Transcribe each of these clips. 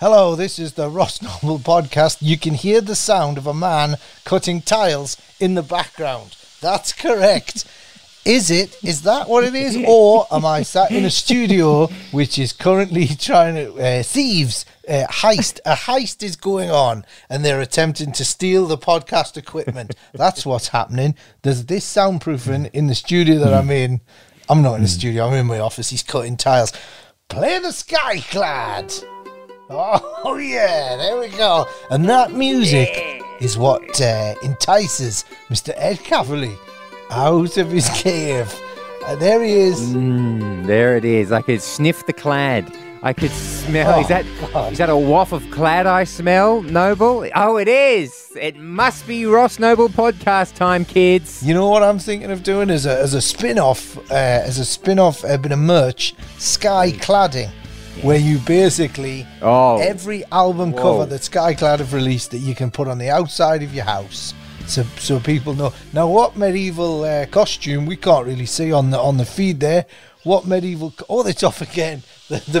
Hello, this is the Ross Noble podcast. You can hear the sound of a man cutting tiles in the background. That's correct. Is it? Is that what it is? Or am I sat in a studio which is currently trying to. Uh, thieves, uh, heist. A heist is going on and they're attempting to steal the podcast equipment. That's what's happening. There's this soundproofing in the studio that I'm in. I'm not in the studio, I'm in my office. He's cutting tiles. Play the sky Skyclad. Oh, yeah, there we go. And that music is what uh, entices Mr. Ed Kavalee out of his cave. And there he is. Mm, there it is. I could sniff the clad. I could smell. is Oh, that God. is that a waft of clad I smell, Noble? Oh, it is. It must be Ross Noble podcast time, kids. You know what I'm thinking of doing as a, as a spin off, uh, as a spin off uh, bit of merch, Sky Cladding, where you basically Oh. every album Whoa. cover that Skyclad have released that you can put on the outside of your house, so so people know. Now, what medieval uh, costume we can't really see on the on the feed there? What medieval? co- Oh, it's off again. The, the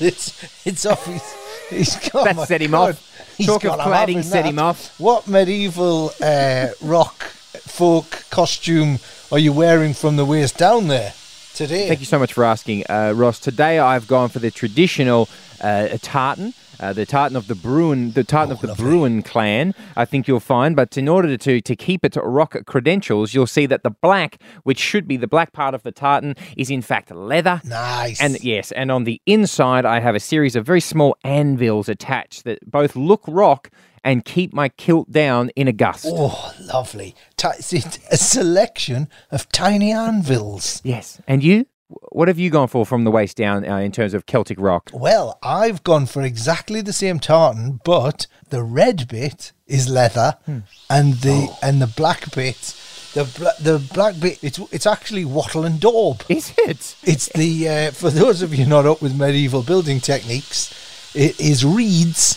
it's it's off. He's, he's got That set him God. off. He's Talk of cladding set him off. What medieval uh, rock folk costume are you wearing from the waist down there today? Thank you so much for asking, uh, Ross. Today I've gone for the traditional uh, tartan. Uh, the tartan of the Bruin, the tartan of the Bruin clan, I think you'll find. But in order to to keep it rock credentials, you'll see that the black, which should be the black part of the tartan, is in fact leather. Nice. And yes, and on the inside, I have a series of very small anvils attached that both look rock and keep my kilt down in a gust. Oh, lovely. See, a selection of tiny anvils. Yes. And you? What have you gone for from the waist down uh, in terms of Celtic rock? Well, I've gone for exactly the same tartan, but the red bit is leather, Hmm. and the Oh. and the black bit, the bla- the black bit, it's it's actually wattle and daub. Is it? It's the uh, for those of you not up with medieval building techniques, it is reeds.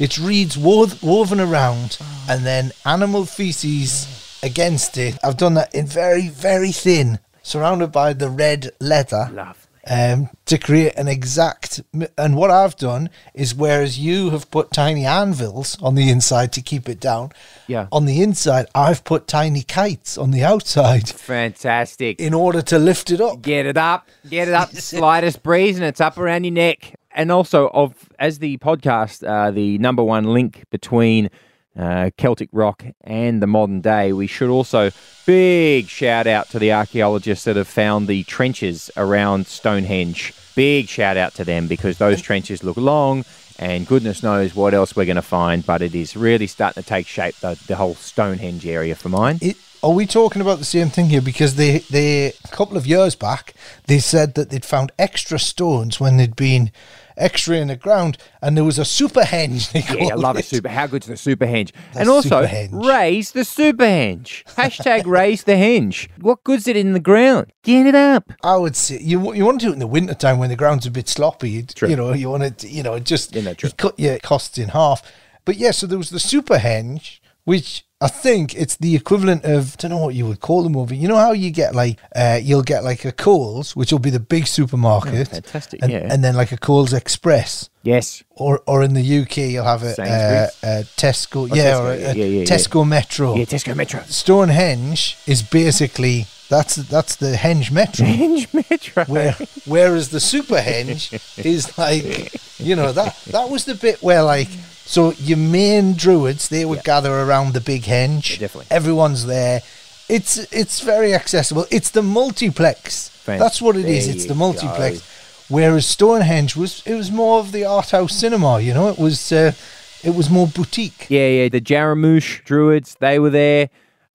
It's reeds wo- woven around, and then animal feces against it. I've done that in very very thin, surrounded by the red leather Love. um, to create an exact. And what I've done is, whereas you have put tiny anvils on the inside to keep it down, Yeah. on the inside I've put tiny kites on the outside Fantastic. in order to lift it up. Get it up. Get it up. The slightest breeze and it's up around your neck. And also, of as the podcast, uh, the number one link between uh, Celtic rock and the modern day, we should also big shout out to the archaeologists that have found the trenches around Stonehenge. Big shout out to them because those trenches look long. And goodness knows what else we're going to find, but it is really starting to take shape, the, the whole Stonehenge area for mine. It, are we talking about the same thing here? Because they, they a couple of years back, they said that they'd found extra stones when they'd been extra in the ground, and there was a super henge. They Yeah, I love a it. super. How good's the super henge? The and also, raise the super henge. Hashtag raise the henge. What good's it in the ground? Get it up. I would say you you want to do it in the winter time when the ground's a bit sloppy. You, True. you know, you want to you know just Yeah, no, you cut your costs in half. But yeah, so there was the super henge, which I think it's the equivalent of I don't know what you would call them over. You know how you get like uh, you'll get like a Coles, which will be the big supermarket, Oh, fantastic, and, yeah. and then like a Coles Express. Yes. Or, or in the UK, you'll have a, uh, a Tesco, Oh, yeah, Tesco, or a, yeah, yeah, yeah, Tesco Metro. Yeah, Tesco Metro. Stonehenge is basically that's that's the Henge Metro. Henge Metro. Where, whereas the super henge is like, you know, that that was the bit where like, so your main druids they would gather around the big henge. Yeah, definitely. everyone's there. It's it's very accessible. It's the multiplex. That's what it is. It's the multiplex. go. Whereas Stonehenge was it was more of the art house cinema. You know, it was uh, it was more boutique. Yeah, yeah. The Jarmusch druids, they were there.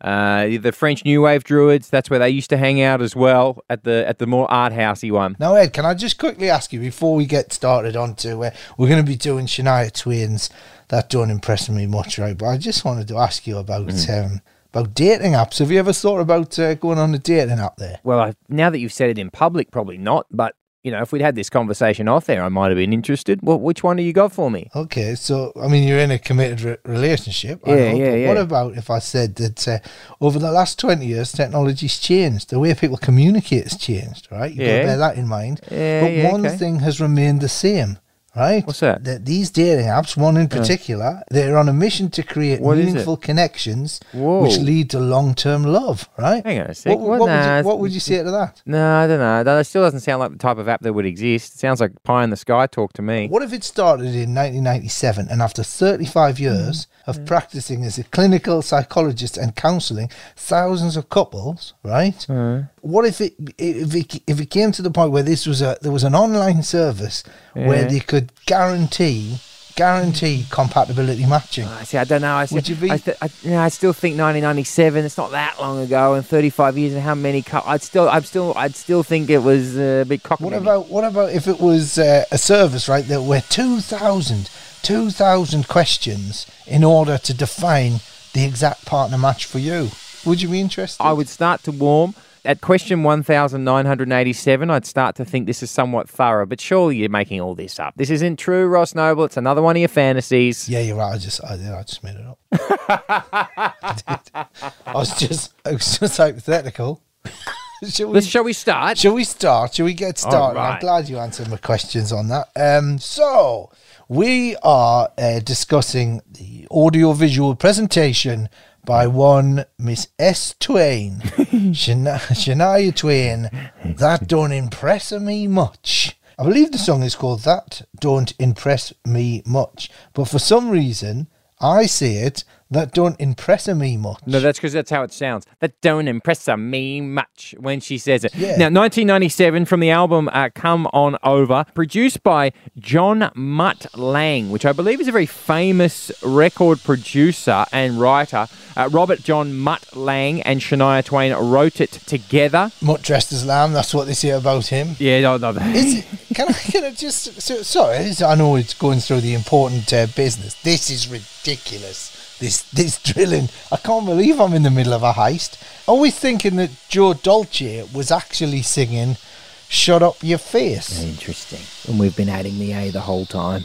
Uh, the French New Wave druids, that's where they used to hang out as well at the at the more art housey one. Now, Ed, can I just quickly ask you before we get started on to uh, we're going to be doing Shania Twain's that don't impress me much, right? But I just wanted to ask you about um, about dating apps. Have you ever thought about uh, going on a dating app there? Well, I, now that you've said it in public, probably not. But you know, if we'd had this conversation off there, I might have been interested. Well, which one do you got for me? Okay, so I mean, you're in a committed re- relationship. I Yeah, know, yeah, yeah. What about if I said that uh, over the last 20 years, technology's changed? The way people communicate has changed, right? You've got to bear that in mind. Yeah, but yeah, one okay. thing has remained the same, right? What's that? That these dating apps, one in particular, they're on a mission to create What meaningful connections, Whoa. which lead to long-term love, right? Hang on a sec. What, What? what, Nah, would you, what would you say to that? No, I don't know. That still doesn't sound like the type of app that would exist. It sounds like pie in the sky talk to me. What if it started in 1997 and after 35 years Hmm. of practicing as a clinical psychologist and counseling thousands of couples, right? Hmm. What if it if it if it came to the point where this was a there was an online service where they could guarantee guarantee compatibility matching? I see. I don't know. I see, Would you be- I, th- I, you know, I still think 1997. It's not that long ago, and 35 years, and how many? Co- I'd still, I'm still, I'd still think it was uh, a bit cocky. What about what about if it was uh, a service right there were 2,000 2,000 questions in order to define the exact partner match for you? Would you be interested? I would start to warm. At question 1987, I'd start to think this is somewhat thorough, but surely you're making all this up. This isn't true, Ross Noble. It's another one of your fantasies. Yeah, you're right. I just, I, I just made it up. I. I was just, I was just hypothetical. shall, we, shall we start? shall we start? Shall we get started? I'm glad you answered my questions on that. Um, so we are uh, discussing the audio-visual presentation by one Miss S. Twain, Shania, Shania Twain. That don't impress me much. I believe the song is called That Don't Impress Me Much. But for some reason, I say it, That Don't Impress Me Much. No, that's because that's how it sounds. That don't impress me much when she says it. Yeah. Now, 1997 from the album uh, Come On Over, produced by John Mutt Lange, which I believe is a very famous record producer and writer. Uh, Robert John Mutt Lange and Shania Twain wrote it together. Mutt dressed as lamb, that's what they say about him. Yeah, no, no. Is it, can I can I just so, sorry? I know it's going through the important uh, business. This is ridiculous. This this drilling. I can't believe I'm in the middle of a heist. Always thinking that Joe Dolce was actually singing "Shut Up Your Face"? Interesting. And we've been adding the A the whole time.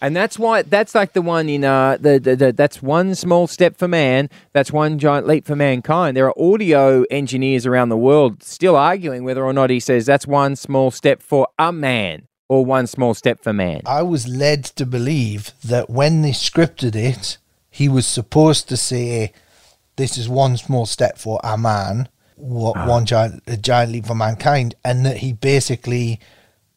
And that's why that's like the one in uh the, the, the that's one small step for man, that's one giant leap for mankind. There are audio engineers around the world still arguing whether or not he says that's one small step for a man or one small step for man. I was led to believe that when they scripted it, he was supposed to say, "This is one small step for a man, what Ah. one giant a giant leap for mankind," and that he basically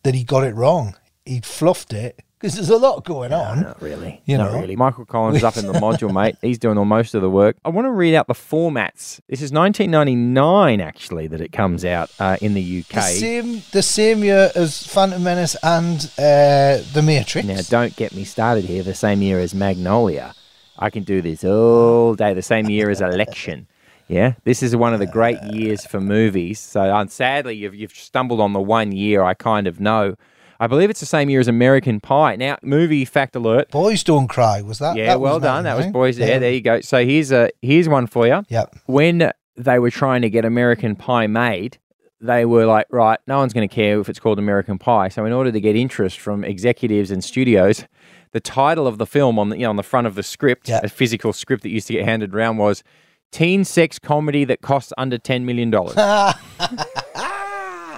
that he got it wrong. He fluffed it because there's a lot going on. Not really. You Not know. really. Michael Collins is up in the module, mate. He's doing all most of the work. I want to read out the formats. This is 1999, actually, that it comes out uh, in the UK. The same the same year as Phantom Menace and uh, The Matrix. Now, don't get me started here. The same year as Magnolia. I can do this all day. The same year as Election. Yeah, this is one of the great years for movies. So, uh, sadly, you've, you've stumbled on the one year I kind of know. I believe it's the same year as American Pie. Now, movie fact alert. Boys Don't Cry was that? Yeah, that well done. That was 99? boys. Yeah, there you go. So here's a here's one for you. Yep. When they were trying to get American Pie made, they were like, right, no one's going to care if it's called American Pie. So in order to get interest from executives and studios, the title of the film on the you know, on the front of the script, Yeah. a physical script that used to get handed around, was teen sex comedy that costs under ten million dollars.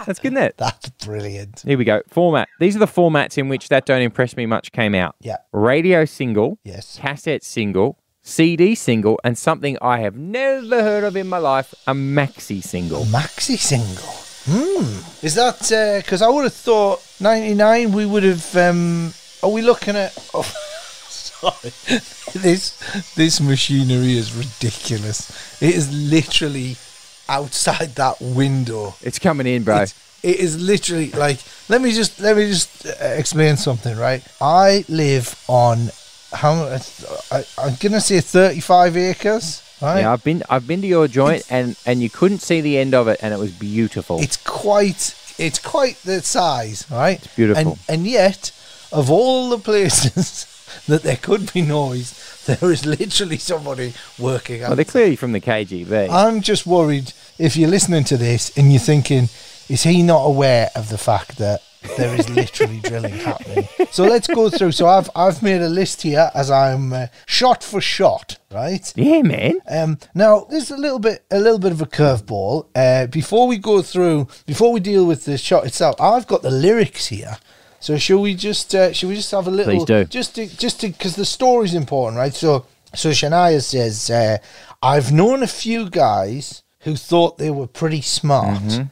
That's good, isn't it? That's brilliant. Here we go. Format. These are the formats in which that don't impress me much came out. Yeah. Radio single, Yes. cassette single, CD single, and something I have never heard of in my life, a maxi single. Maxi single. Hmm. Is that because I would have thought ninety nine? We would have. Um, are we looking at? Oh, sorry. this this machinery is ridiculous. It is literally outside that window. It's coming in, bro. It's, it is literally like. Let me just let me just uh, explain something. Right. I live on how much? I, I'm gonna say thirty five acres. Right. yeah, I've been I've been to your joint and and you couldn't see the end of it, and it was beautiful. it's quite it's quite the size, right? It's beautiful. And, and yet, of all the places that there could be noise, there is literally somebody working well, they're clearly from the KGB. I'm just worried if you're listening to this and you're thinking, is he not aware of the fact that there is literally drilling happening? So let's go through. So I've I've made a list here as I'm uh, shot for shot, right? yeah, man. Um, now, there's a little bit, a little bit of a curveball. Uh, before we go through, before we deal with the shot itself, I've got the lyrics here So shall we just uh, shall we just have a little Please do. just to, just because the story's important, right? So so Shania says, uh, "I've known a few guys who thought they were pretty smart, Mm-hmm.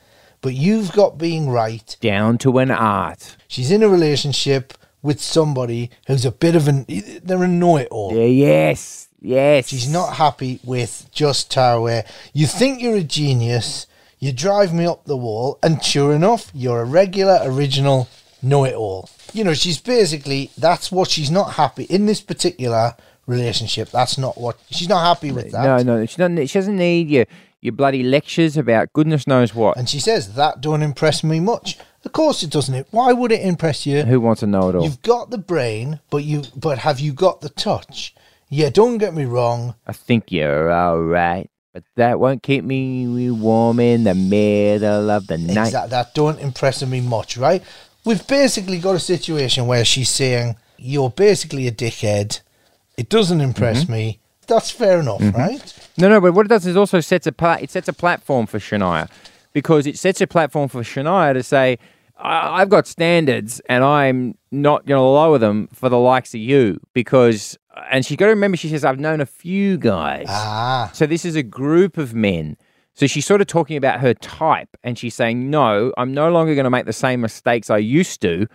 but you've got being right. Down to an art. She's in a relationship with somebody who's a bit of an they're a know-it-all. Yeah, yes, yes. She's not happy with just how uh, you think you're a genius. You drive me up the wall, and sure enough, you're a regular, original know-it-all. You know, she's basically that's what she's not happy in this particular relationship. That's not what she's not happy with that. No, no, she doesn't. She doesn't need your your bloody lectures about goodness knows what. And she says that don't impress me much. Of course it doesn't. It. Why would it impress you? Who wants to know it all? You've got the brain, but you but have you got the touch? Yeah, don't get me wrong. I think you're all right, but that won't keep me warm in the middle of the night. Exact, that don't impress me much, right? We've basically got a situation where she's saying, You're basically a dickhead. It doesn't impress Mm-hmm. me. That's fair enough, right? No, no, but what it does is also sets a pla- it sets a platform for Shania because it sets a platform for Shania to say, I- I've got standards and I'm not going to lower them for the likes of you because, and she's got to remember, she says, I've known a few guys. Ah, So this is a group of men. So she's sort of talking about her type and she's saying, no, I'm no longer going to make the same mistakes I used to.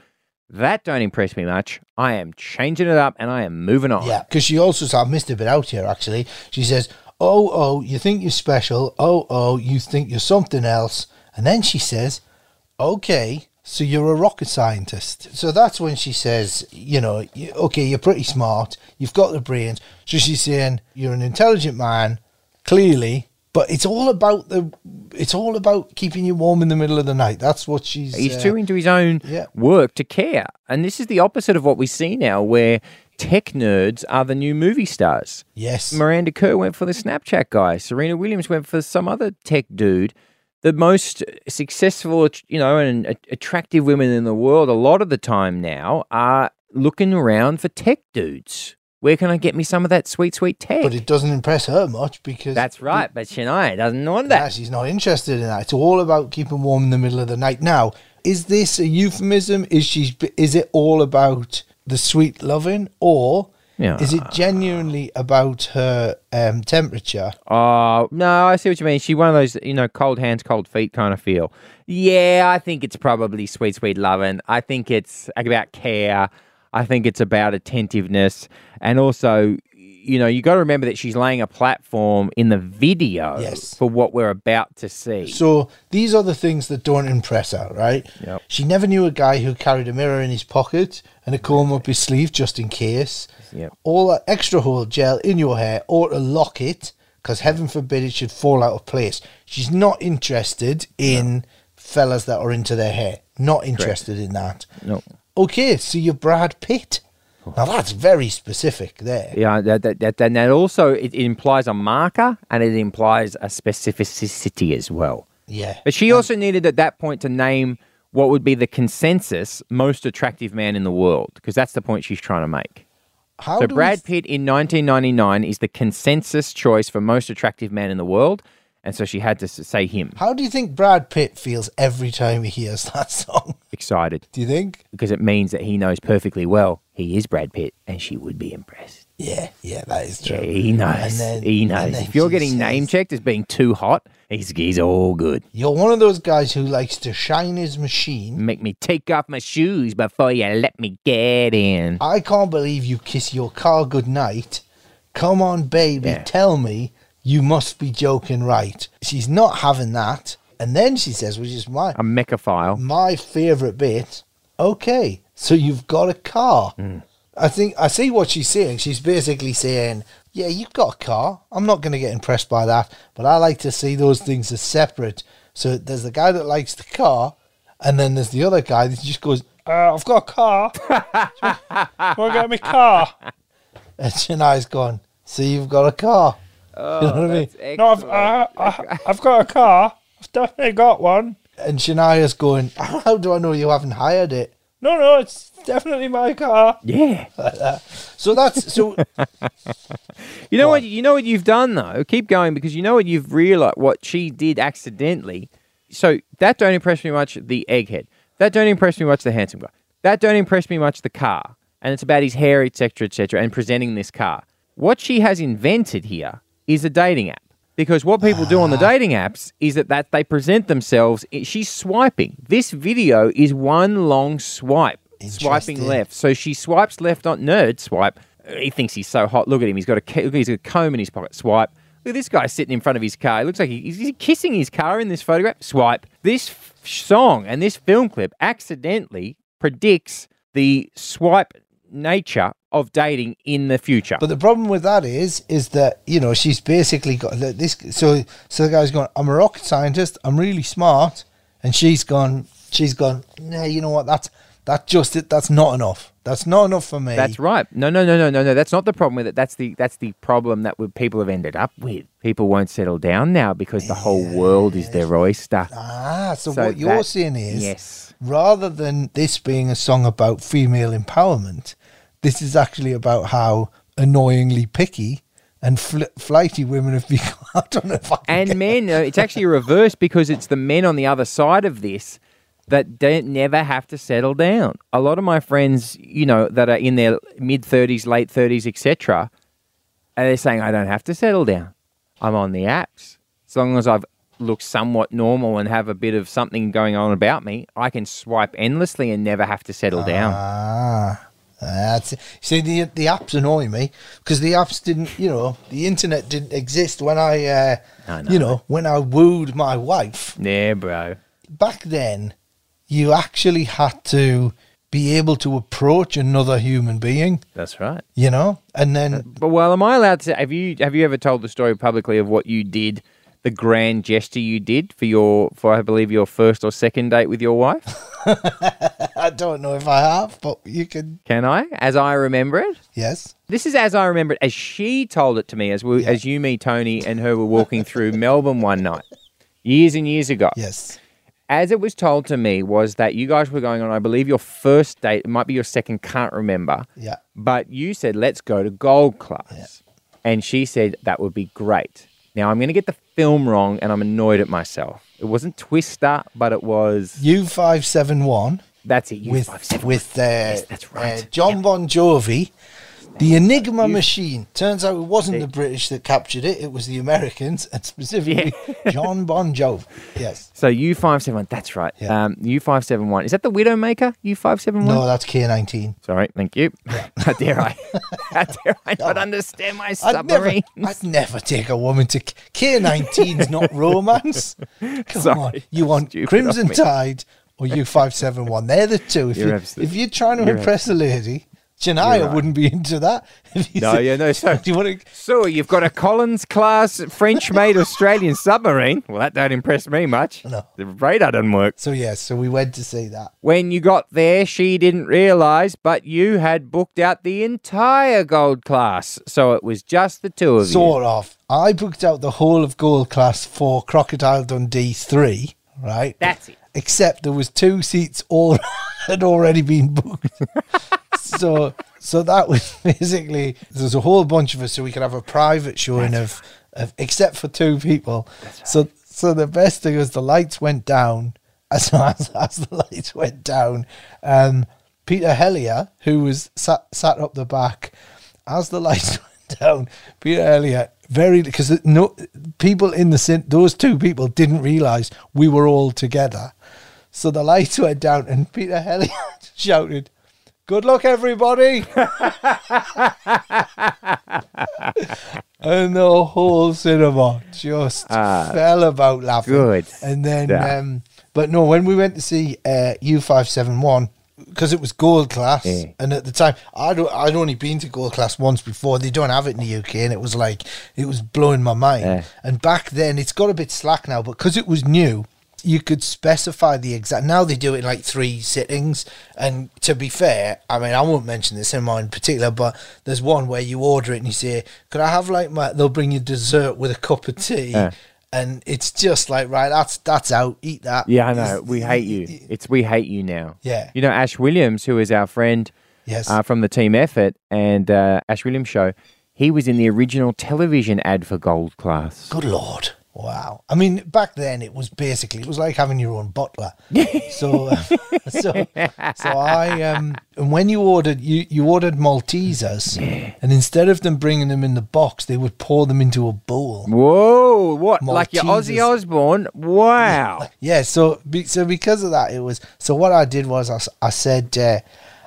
That don't impress me much. I am changing it up and I am moving on. yeah. Because she also said, I missed a bit out here, actually. She says, Oh, oh, you think you're special. Oh, oh, you think you're something else. And then she says, Okay, so you're a rocket scientist. So that's when she says, You know, okay, you're pretty smart. You've got the brains. So she's saying, You're an intelligent man, clearly. But it's all about the. It's all about keeping you warm in the middle of the night. That's what she's. He's uh, too into his own yeah. work to care. And this is the opposite of what we see now, where tech nerds are the new movie stars. Yes. Miranda Kerr went for the Snapchat guy. Serena Williams went for some other tech dude. The most successful, you know, and attractive women in the world, a lot of the time now, are looking around for tech dudes. Where can I get me some of that sweet, sweet tech? But it doesn't impress her much because That's right. But Shania doesn't want Yeah, that. she's not interested in that. It's all about keeping warm in the middle of the night. Now, is this a euphemism? Is she? Is it all about the sweet loving, or Yeah. is it genuinely about her um, temperature? Oh, no, I see what you mean. She one of those, you know, cold hands, cold feet kind of feel. Yeah, I think it's probably sweet, sweet loving. I think it's about care. I think it's about attentiveness. And also, you know, you got to remember that she's laying a platform in the video Yes. for what we're about to see. So these are the things that don't impress her, right? Yep. She never knew a guy who carried a mirror in his pocket and a comb up his sleeve just in case. Yep. All that extra hold gel in your hair or a locket, because heaven forbid it should fall out of place. She's not interested in fellas that are into their hair. Not interested in that. No. Okay, so you're Brad Pitt. Now that's very specific there. Yeah, that, that, that, and that also it, it implies a marker and it implies a specificity as well. Yeah. But she also needed at that point to name what would be the consensus most attractive man in the world, because that's the point she's trying to make. So Brad Pitt in 1999 is the consensus choice for most attractive man in the world, and so she had to say him. How do you think Brad Pitt feels every time he hears that song? Excited Do you think? because it means that he knows perfectly well he is Brad Pitt, and she would be impressed. Yeah, yeah, that is true. Yeah, he knows. Then- he knows. If you're getting name checked as being too hot, he's he's all good. You're one of those guys who likes to shine his machine. Make me take off my shoes before you let me get in. I can't believe you kiss your car goodnight. Come on, baby, Yeah. tell me you must be joking, right? She's not having that. And then she says, which is my A mechaphile. my favourite bit. Okay, so you've got a car. Hmm. I think I see what she's saying. She's basically saying, "Yeah, you've got a car. I'm not going to get impressed by that, but I like to see those things as separate." So there's the guy that likes the car, and then there's the other guy that just goes, uh, "I've got a car. Want to get me car?" And Shania's gone. So you've got a car. You know what I mean? No, I've, uh, I, I've got a car. I've definitely got one. And Shania's going, "How do I know you haven't hired it?" No, no, it's definitely my car. Yeah. So that's so. You know what? You know what you've done though. Keep going because you know what you've realized. What she did accidentally. So that don't impress me much. The egghead. That don't impress me much. The handsome guy. That don't impress me much. The car, and it's about his hair, etc., etc., and presenting this car. What she has invented here is a dating app. Because what people do on the ah. dating apps is that, that they present themselves. She's swiping. This video is one long swipe, swiping left. So she swipes left on nerd swipe. He thinks he's so hot. Look at him. He's got a look. He's got a comb in his pocket. Swipe. Look at this guy sitting in front of his car. It looks like he- he's, he's kissing his car in this photograph. Swipe. This f- song and this film clip accidentally predicts the swipe nature of dating in the future. But the problem with that is, is that you know she's basically got this. So, so the guy's going, "I'm a rocket scientist. I'm really smart," and she's gone. She's gone. Nah, you know what? That's that just it. That's not enough. That's not enough for me. That's right. No, no, no, no, no, no. That's not the problem with it. That's the that's the problem that we, people have ended up with. People won't settle down now because the whole world is their oyster. ah. So, So what you're that- saying is, yes. rather than this being a song about female empowerment, this is actually about how annoyingly picky and fl- flighty women have become. I don't know if I And men, uh, it's actually a reverse because it's the men on the other side of this that don't never have to settle down. A lot of my friends, you know, that are in their mid thirties, late thirties, etc., and they're saying, "I don't have to settle down. I'm on the apps. As long as I've look somewhat normal and have a bit of something going on about me, I can swipe endlessly and never have to settle down." That's see the the apps annoy me because the apps didn't, you know, the internet didn't exist when I, uh, I know. you know, when I wooed my wife. Yeah, bro. Back then, you actually had to be able to approach another human being, That's right. you know, and then But well, am I allowed to? Have you have you ever told the story publicly of what you did, the grand gesture you did for your for I believe your first or second date with your wife? I don't know if I have, but you can, Can I, as I remember it? yes, This is as I remember it, as she told it to me, as we, as you, me, Tony, and her were walking through Melbourne one night, years and years ago. yes, As it was told to me, was that you guys were going on, I believe, your first date. It might be your second, can't remember. yeah, But you said, let's go to gold class. And she said, that would be great. Now, I'm going to get the film wrong and I'm annoyed at myself. It wasn't Twister, but it was. U five seven one. That's it. With five, with uh, that's right. uh, John Bon Jovi. The Enigma machine. Turns out it wasn't the British that captured it; it was the Americans, and specifically John Bon Jovi. Yes. So U571, that's right. Yeah. Um, U571. Is that the Widowmaker? U571? No, that's K nineteen. Sorry, thank you. How dare I? How dare I not understand my I'd submarine? I'd never take a woman to K 19's not romance. Come Sorry, on, you want Crimson. Tide or U five seven one? They're the two. If You're you if you're trying to you're impress a lady, Janaya right. wouldn't be into that. If No, said- yeah, no. So, Do you want to? so you've got a Collins class French-made Australian submarine. Well, that don't impress me much. No. The radar doesn't work. So yes, so we went to see that. When you got there, she didn't realise, but you had booked out the entire gold class. So it was just the two of you. Sort of. I booked out the whole of gold class for Crocodile Dundee three, right? That's it. Except there was two seats all had already been booked. so so that was basically there's a whole bunch of us so we could have a private showing of, of except for two people. So so the best thing was the lights went down as as, as the lights went down. Um Peter Helliar, who was sat sat up the back, as the lights went down, Peter Helliar very because no people in the those two people didn't realize we were all together, so the lights went down and Peter Helliar shouted, "Good luck, everybody!" and the whole cinema just fell about laughing. good And then, stuff. um, but no, when we went to see uh, U five seven one. Because it was gold class, Yeah. and at the time, I'd I'd only been to gold class once before. They don't have it in the UK, and it was like it was blowing my mind. Yeah. And back then, it's got a bit slack now, but because it was new, you could specify the exact. Now they do it in like three sittings, and to be fair, I mean I won't mention this in mine in particular, but there's one where you order it and you say, "Could I have like my?" They'll bring you dessert with a cup of tea. Yeah. And it's just like right, that's that's out. Eat that. Yeah, I know. We hate you. It's we hate you now. Yeah. You know, Ash Williams, who is our friend Yes. uh, from the Team Effort and uh, Ash Williams show, he was in the original television ad for Gold Class. Good lord. Wow. I mean, back then it was basically it was like having your own butler. so, uh, so, so I um, and when you ordered you you ordered Maltesers, and instead of them bringing them in the box, they would pour them into a bowl. Whoa! What? Like your Maltesers. Osbourne? Wow! Yeah. So, be, so because of that, it was. So what I did was I, I said, uh,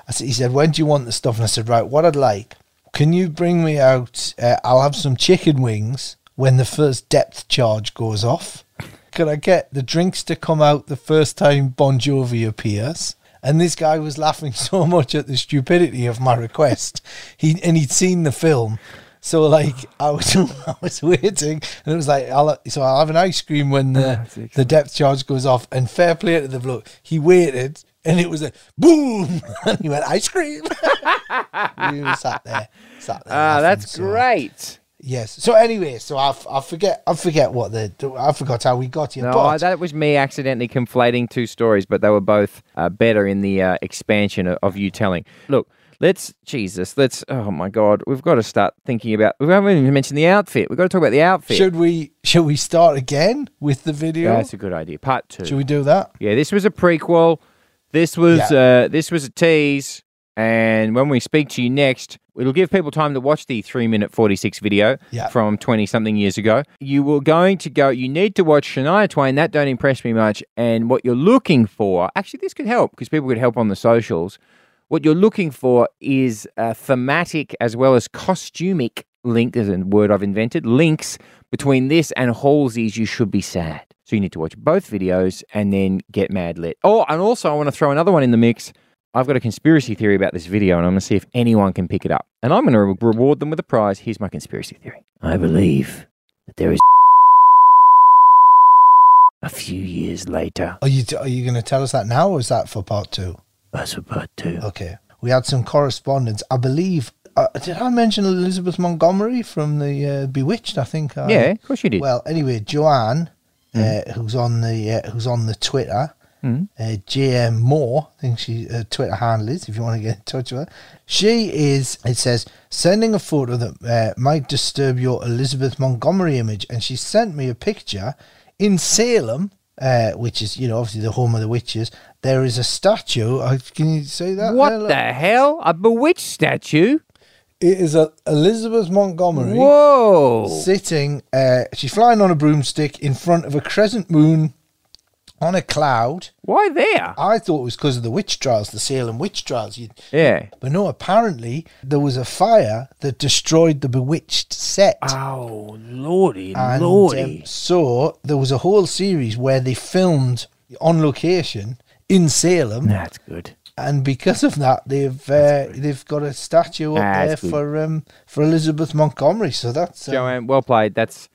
I said, he said, when do you want the stuff? And I said, right, what I'd like. Can you bring me out? Uh, I'll have some chicken wings when the first depth charge goes off. Can I get the drinks to come out the first time Bon Jovi appears? And this guy was laughing so much at the stupidity of my request. He and he'd seen the film. So like I was I was waiting and it was like I'll so I'll have an ice cream when the the depth charge goes off and fair play to the bloke. He waited and it was a boom and he went ice cream. we sat there. Sat there Ah, laughing, that's so- great. Yes. So anyway, so I, f- I forget I forget what the I forgot how we got here. No, but that was me accidentally conflating two stories, but they were both uh, better in the uh, expansion of, of you telling. Look, let's Jesus, let's. Oh my God, we've got to start thinking about. We haven't even mentioned the outfit. We've got to talk about the outfit. should we should we start again with the video? That's a good idea. Part two. Should we do that? Yeah, this was a prequel. This was Yeah. uh, this was a tease, and when we speak to you next, it'll give people time to watch the three minute forty six video Yeah. from twenty something years ago. You were going to go. You need to watch Shania Twain. That don't impress me much. And what you're looking for, actually, this could help because people could help on the socials. What you're looking for is a thematic as well as costumic link, is a word I've invented, links between this and Halsey's You Should Be Sad. So you need to watch both videos and then get mad lit. Oh, and also I want to throw another one in the mix. I've got a conspiracy theory about this video and I'm going to see if anyone can pick it up. And I'm going to re- reward them with a prize. Here's my conspiracy theory. I believe that there is a few years later. Are you are you going to tell us that now, or is that for part two? That's for part two. Okay. We had some correspondence. I believe. Uh, did I mention Elizabeth Montgomery from the uh, Bewitched? I think. I, Yeah, of course you did. Well, anyway, Joanne, uh, who's on the uh, who's on the Twitter, Mm. uh, JM Moore, I think she uh, Twitter handle is. If you want to get in touch with her, she is. It says sending a photo that uh, might disturb your Elizabeth Montgomery image, and she sent me a picture in Salem. Uh, which is, you know, obviously the home of the witches. There is a statue. Uh, can you say that? what? The hell? A bewitched statue? It is a Elizabeth Montgomery Whoa. sitting. Uh, she's flying on a broomstick in front of a crescent moon on a cloud. Why there? I thought it was because of the witch trials, the Salem witch trials. You, Yeah. but no, apparently there was a fire that destroyed the Bewitched set. Oh, lordy, and lordy. um, so there was a whole series where they filmed on location in Salem, That's good. and because of that, they've uh, they've got a statue up Ah, there for um, for Elizabeth Montgomery. So that's um, Joanne, well played. That's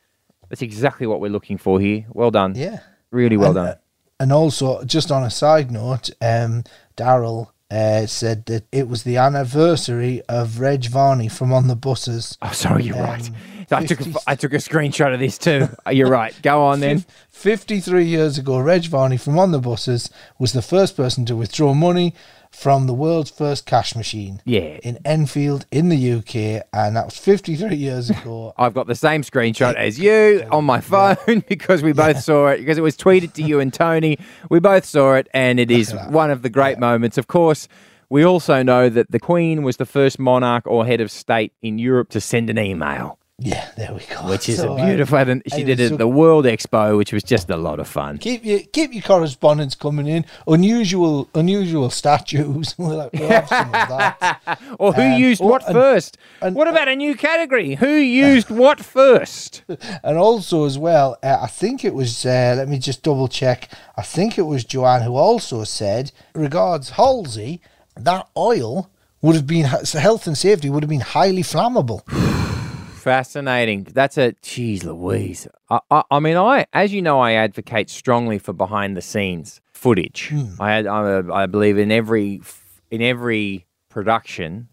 that's exactly what we're looking for here. Well done. yeah. Really well and, done. And also, just on a side note, um, Daryl uh, said that it was the anniversary of Reg Varney from On the Buses. oh, sorry, you're right. um, I took a, 50 I took a screenshot of this too. Uh, You're right. Go on then. 53 years ago, Reg Varney from On the Buses was the first person to withdraw money from the world's first cash machine Yeah. in Enfield in the UK, and that was 53 years ago. I've got the same screenshot as you on my phone because we both saw it because it was tweeted to you and Tony. We both saw it, and it is one of the great moments. Of course, we also know that the Queen was the first monarch or head of state in Europe to send an email, Yeah, there we go. which is So, a uh, beautiful. and she did it so- at the World Expo, which was just a lot of fun. Keep your keep your correspondence coming in. Unusual unusual statues. we'll, have, we'll have some of that. Or who Um, used oh, what and- first? and- what about a new category? Who used what first? And also as well, uh, I think it was. Uh, let me just double check. I think it was Joanne who also said, regards Halsey, that oil would have been health and safety would have been highly flammable. Fascinating. That's a geez, Louise. I, I, I mean, I, as you know, I advocate strongly for behind the scenes footage. I, I, I believe in every in every production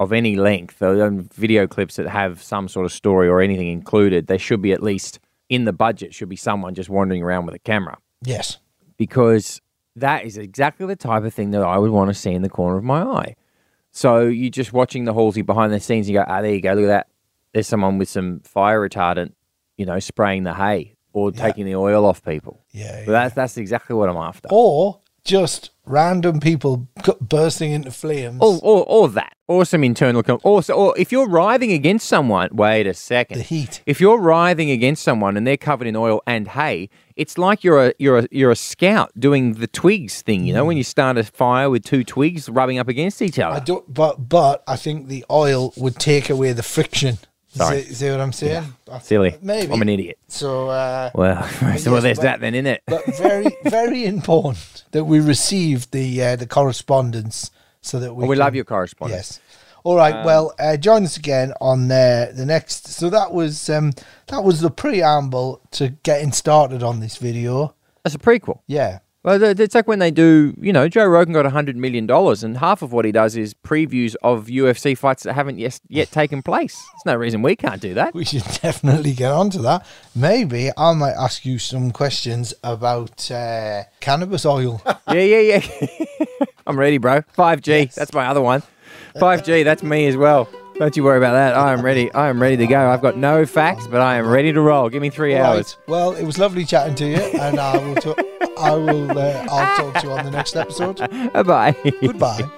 of any length, video clips that have some sort of story or anything included, there should be at least in the budget should be someone just wandering around with a camera Yes. because that is exactly the type of thing that I would want to see in the corner of my eye. So you're just watching the Halsey behind the scenes, and you go, ah, there you go, look at that. There's someone with some fire retardant, you know, spraying the hay. or taking the oil off people. Yeah, But that's that's exactly what I'm after. Or just random people bursting into flames. Or, or, or that, or some internal. Com- or, or if you're writhing against someone, wait a second. the heat. If you're writhing against someone and they're covered in oil and hay, it's like you're a you're a you're a scout doing the twigs thing. You know, when hmm. you start a fire with two twigs rubbing up against each other. I don't, but but I think the oil would take away the friction. Sorry. See, see what I'm saying? I- Silly. Maybe. I'm an idiot. So, uh, Well, so well, there's but- that then, isn't it? but very very important that we received the uh, the correspondence so that we. Well, we can- love your correspondence. Yes. All right. well, uh, join us again on uh, the next. So that was um, that was the preamble to getting started on this video. That's a prequel. Yeah. Well, it's like when they do, you know, Joe Rogan got $100 million, and half of what he does is previews of UFC fights that haven't yet, yet taken place. There's no reason we can't do that. We should definitely get onto that. Maybe I might ask you some questions about uh, cannabis oil. yeah, yeah, yeah. I'm ready, bro. 5G, that's my other one. 5G, that's me as well. Don't you worry about that. I am ready. I am ready to go. I've got no facts, but I am ready to roll. Give me three hours. Right. Well, it was lovely chatting to you, and I will. Talk, I will. Uh, I'll talk to you on the next episode. Bye. Goodbye.